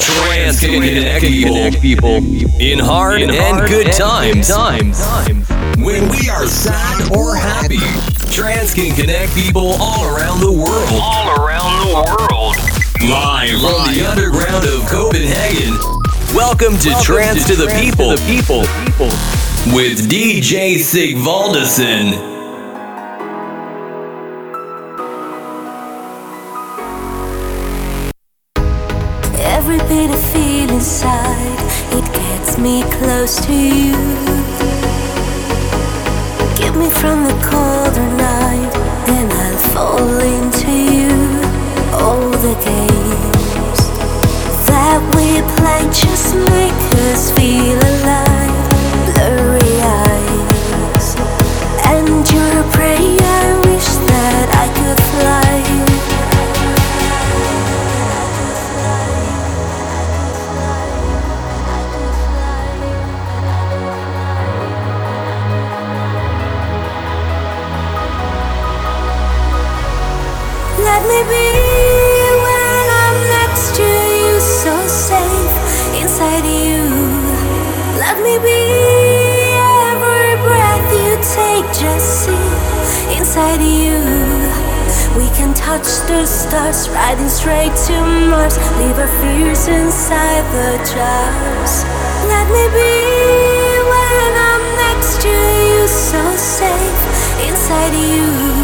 Trance can connect people in hard and good times. When we are sad or happy, trance can connect people all around the world. All around the world. Live from the underground of Copenhagen. Welcome to Trance to the People. The people. People. With DJ Sigvaldison. Me close to you. Get me from the colder night, and I'll fall into you. All the games that we play just make us feel alive. Inside you. We can touch the stars, riding straight to Mars. Leave our fears inside the jars. Let me be when I'm next to you, so safe inside you.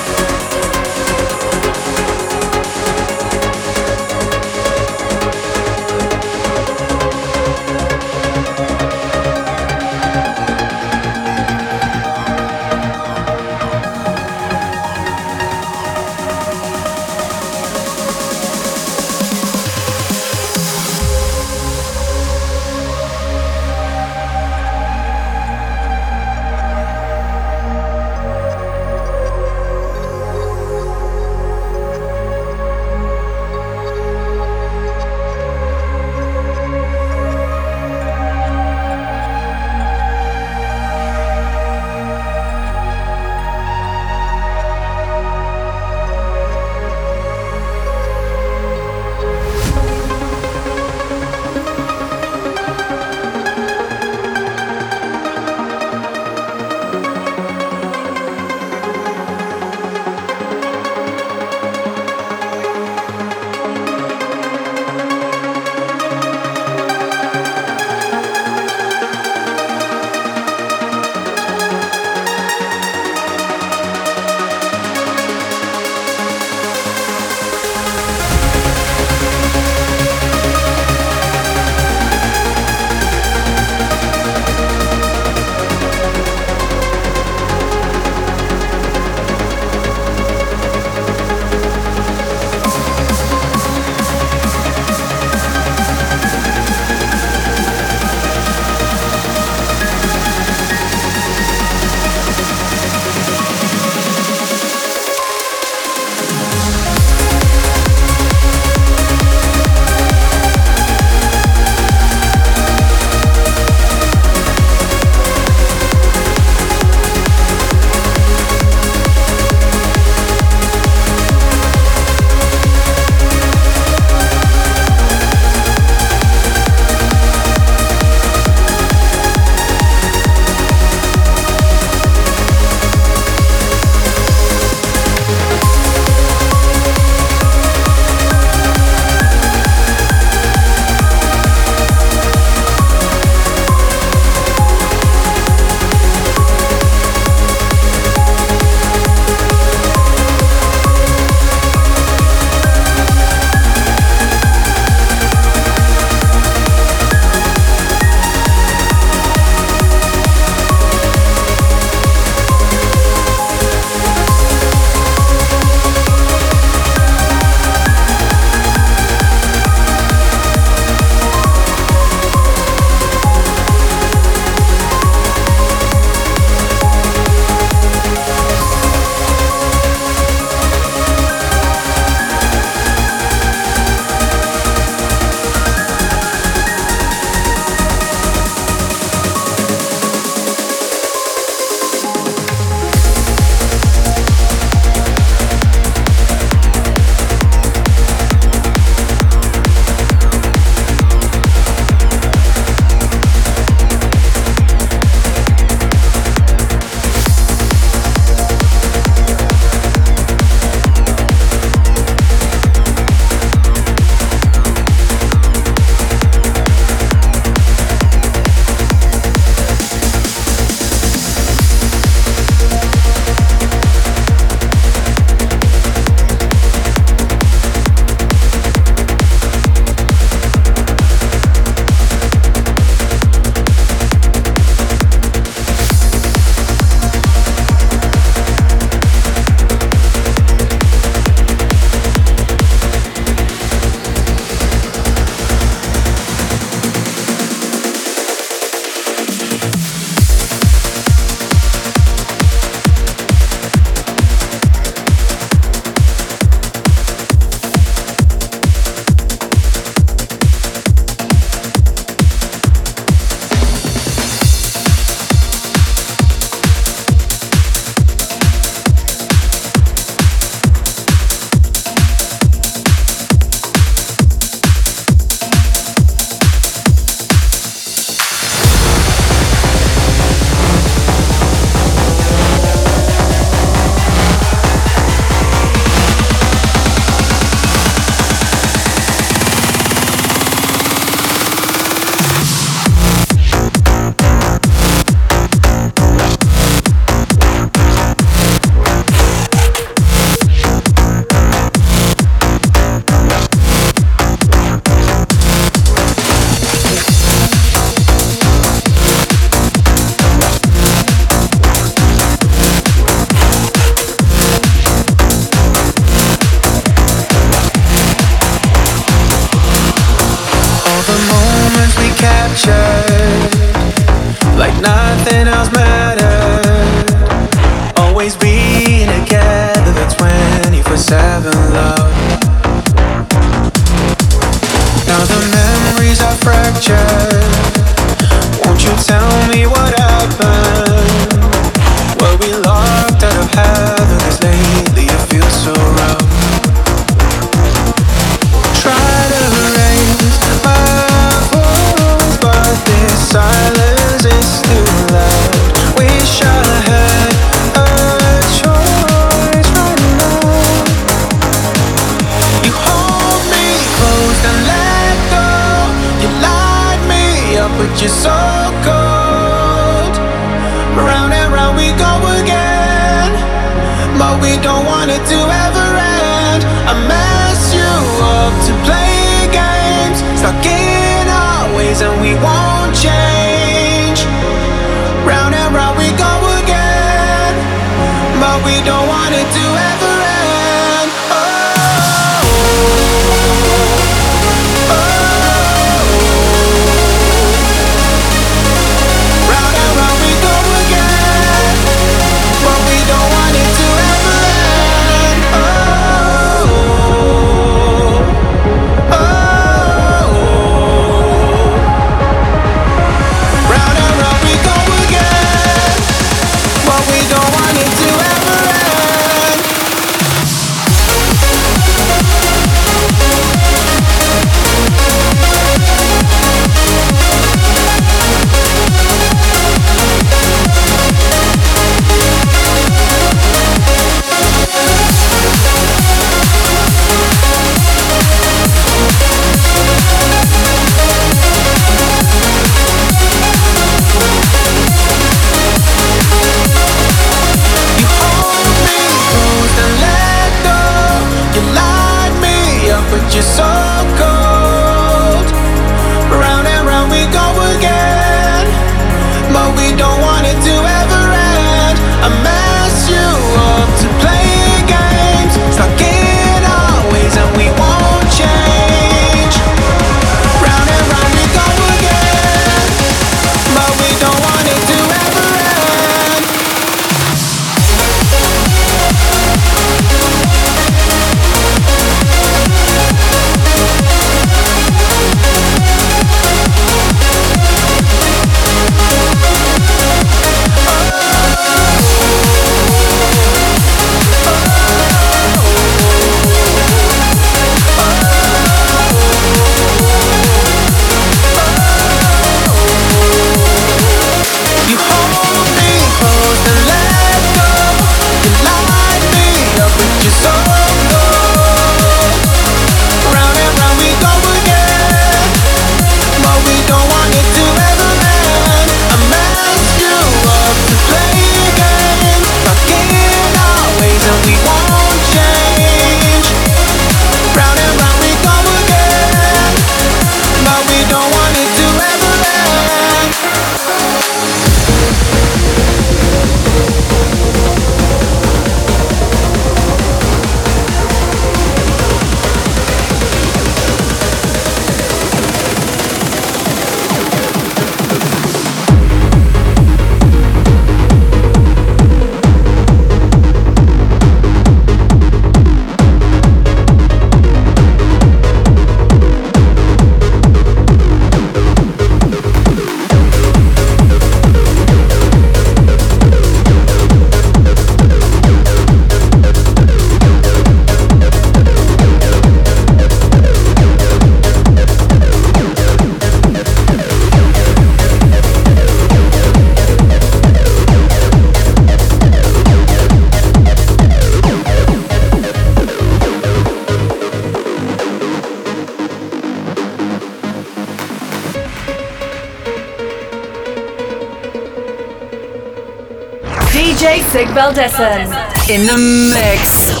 In the mix.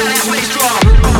to this.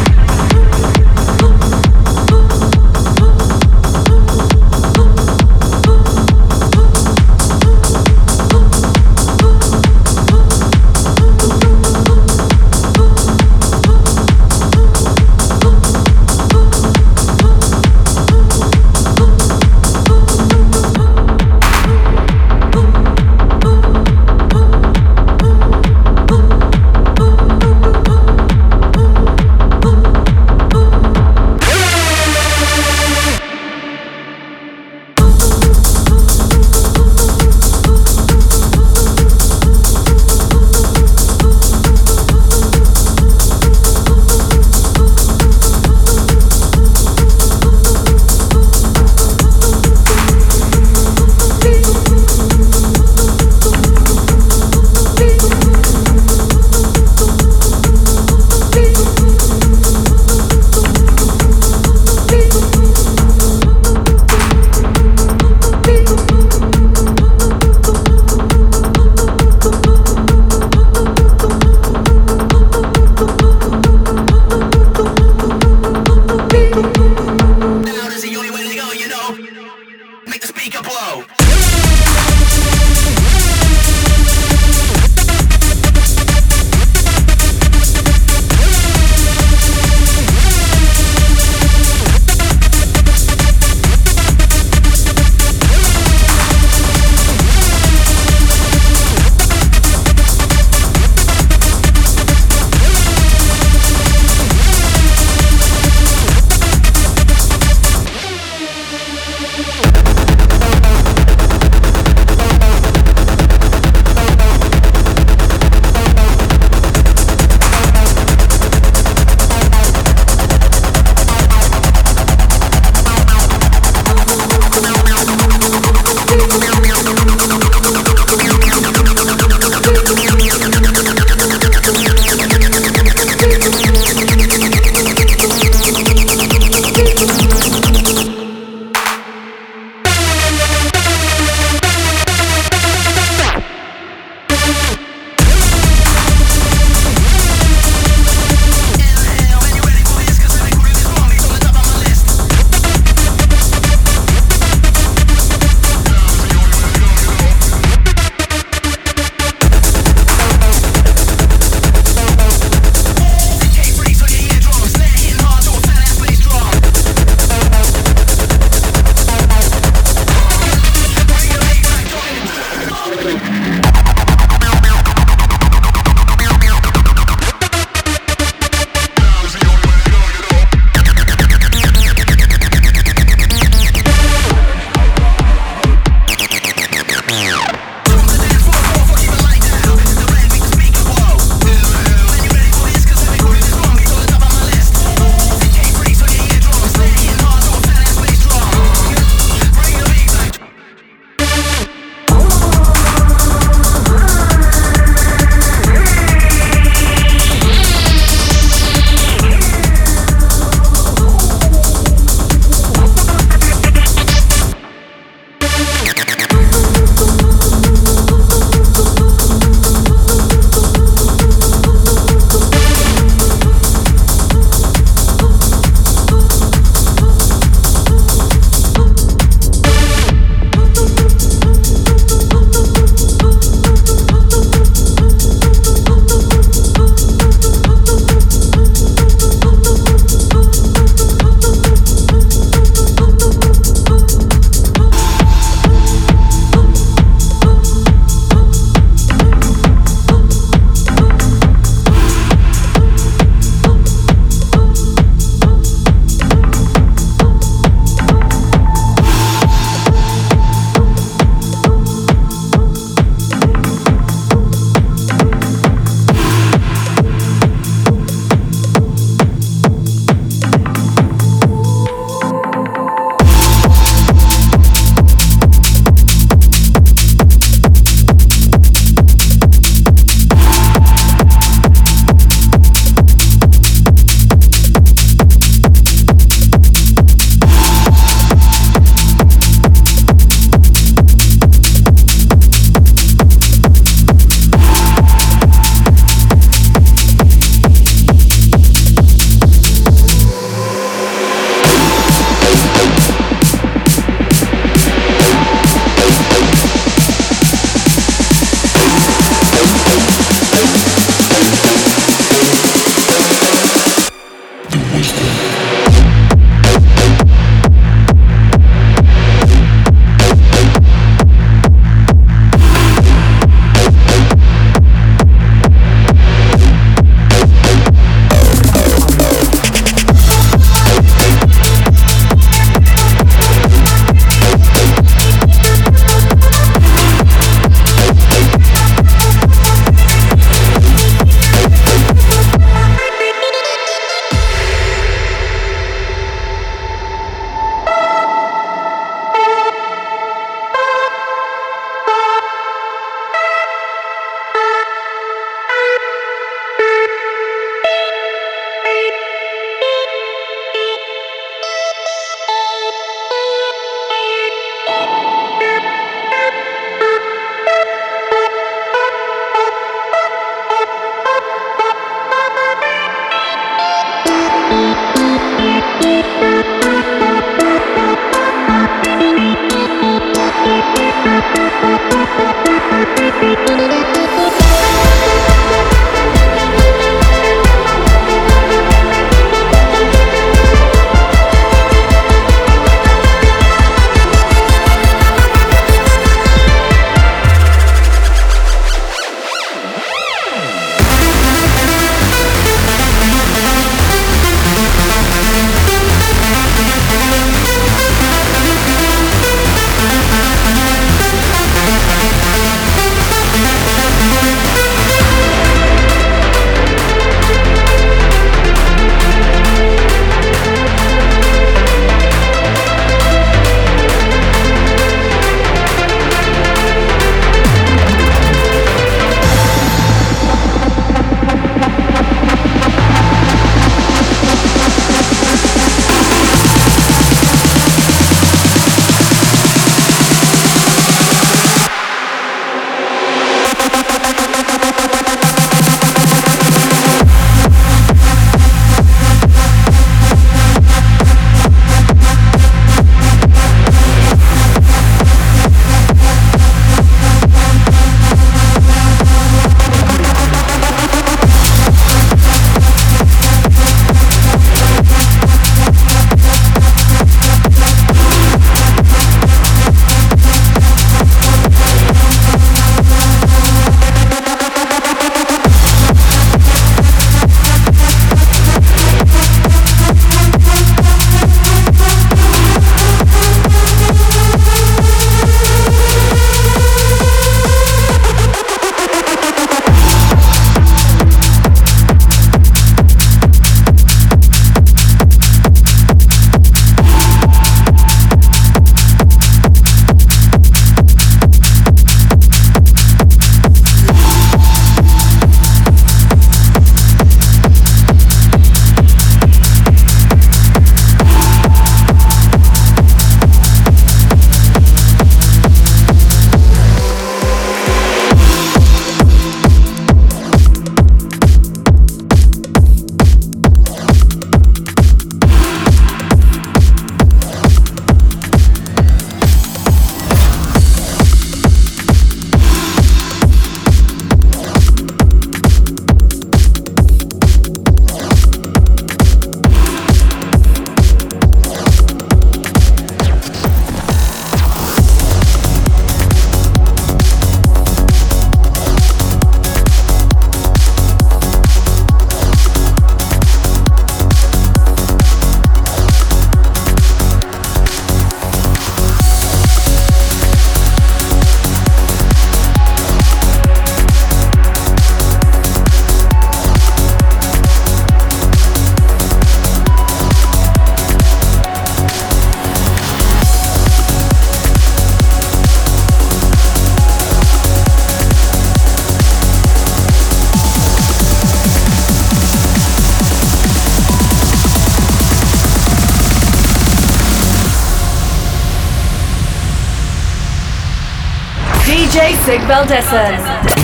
Sig Valdez.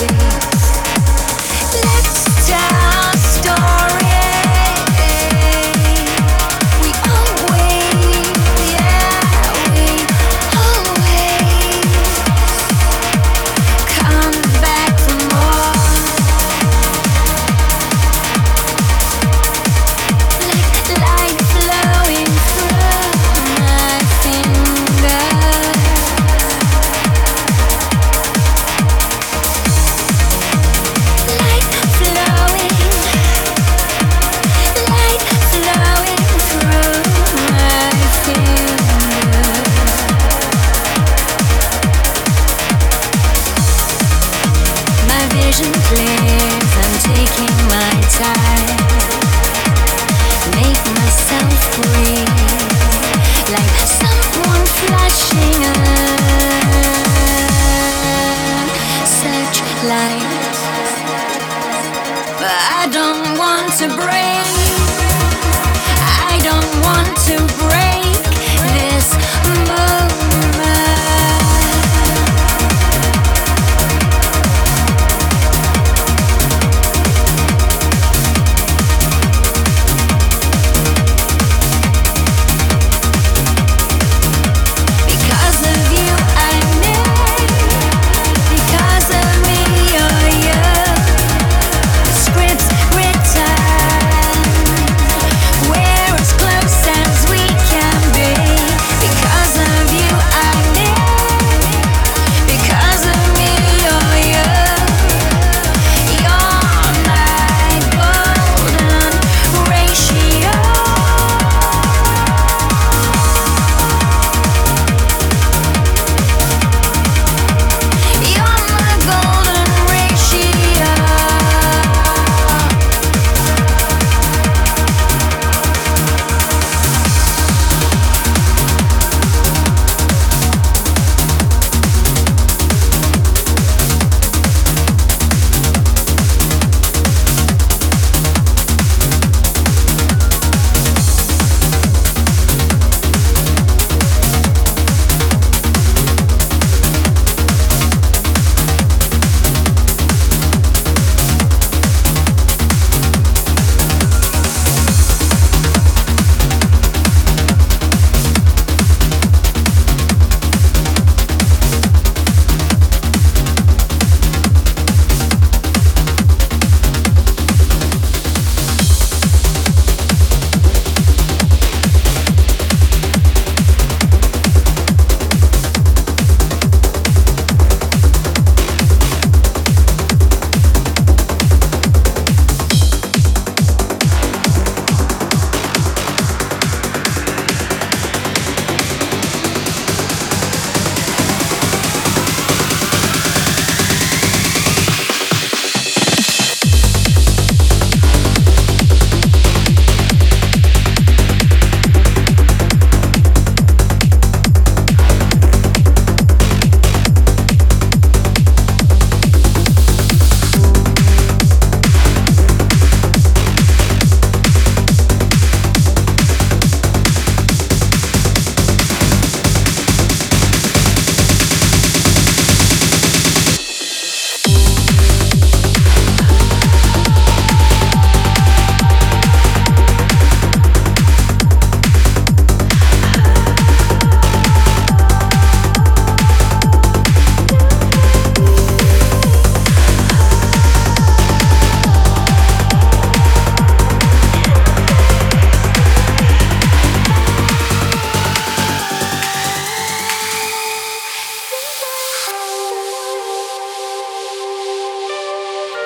We can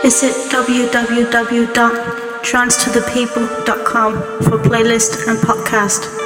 Visit www.trancetothepeople.com for playlist and podcast.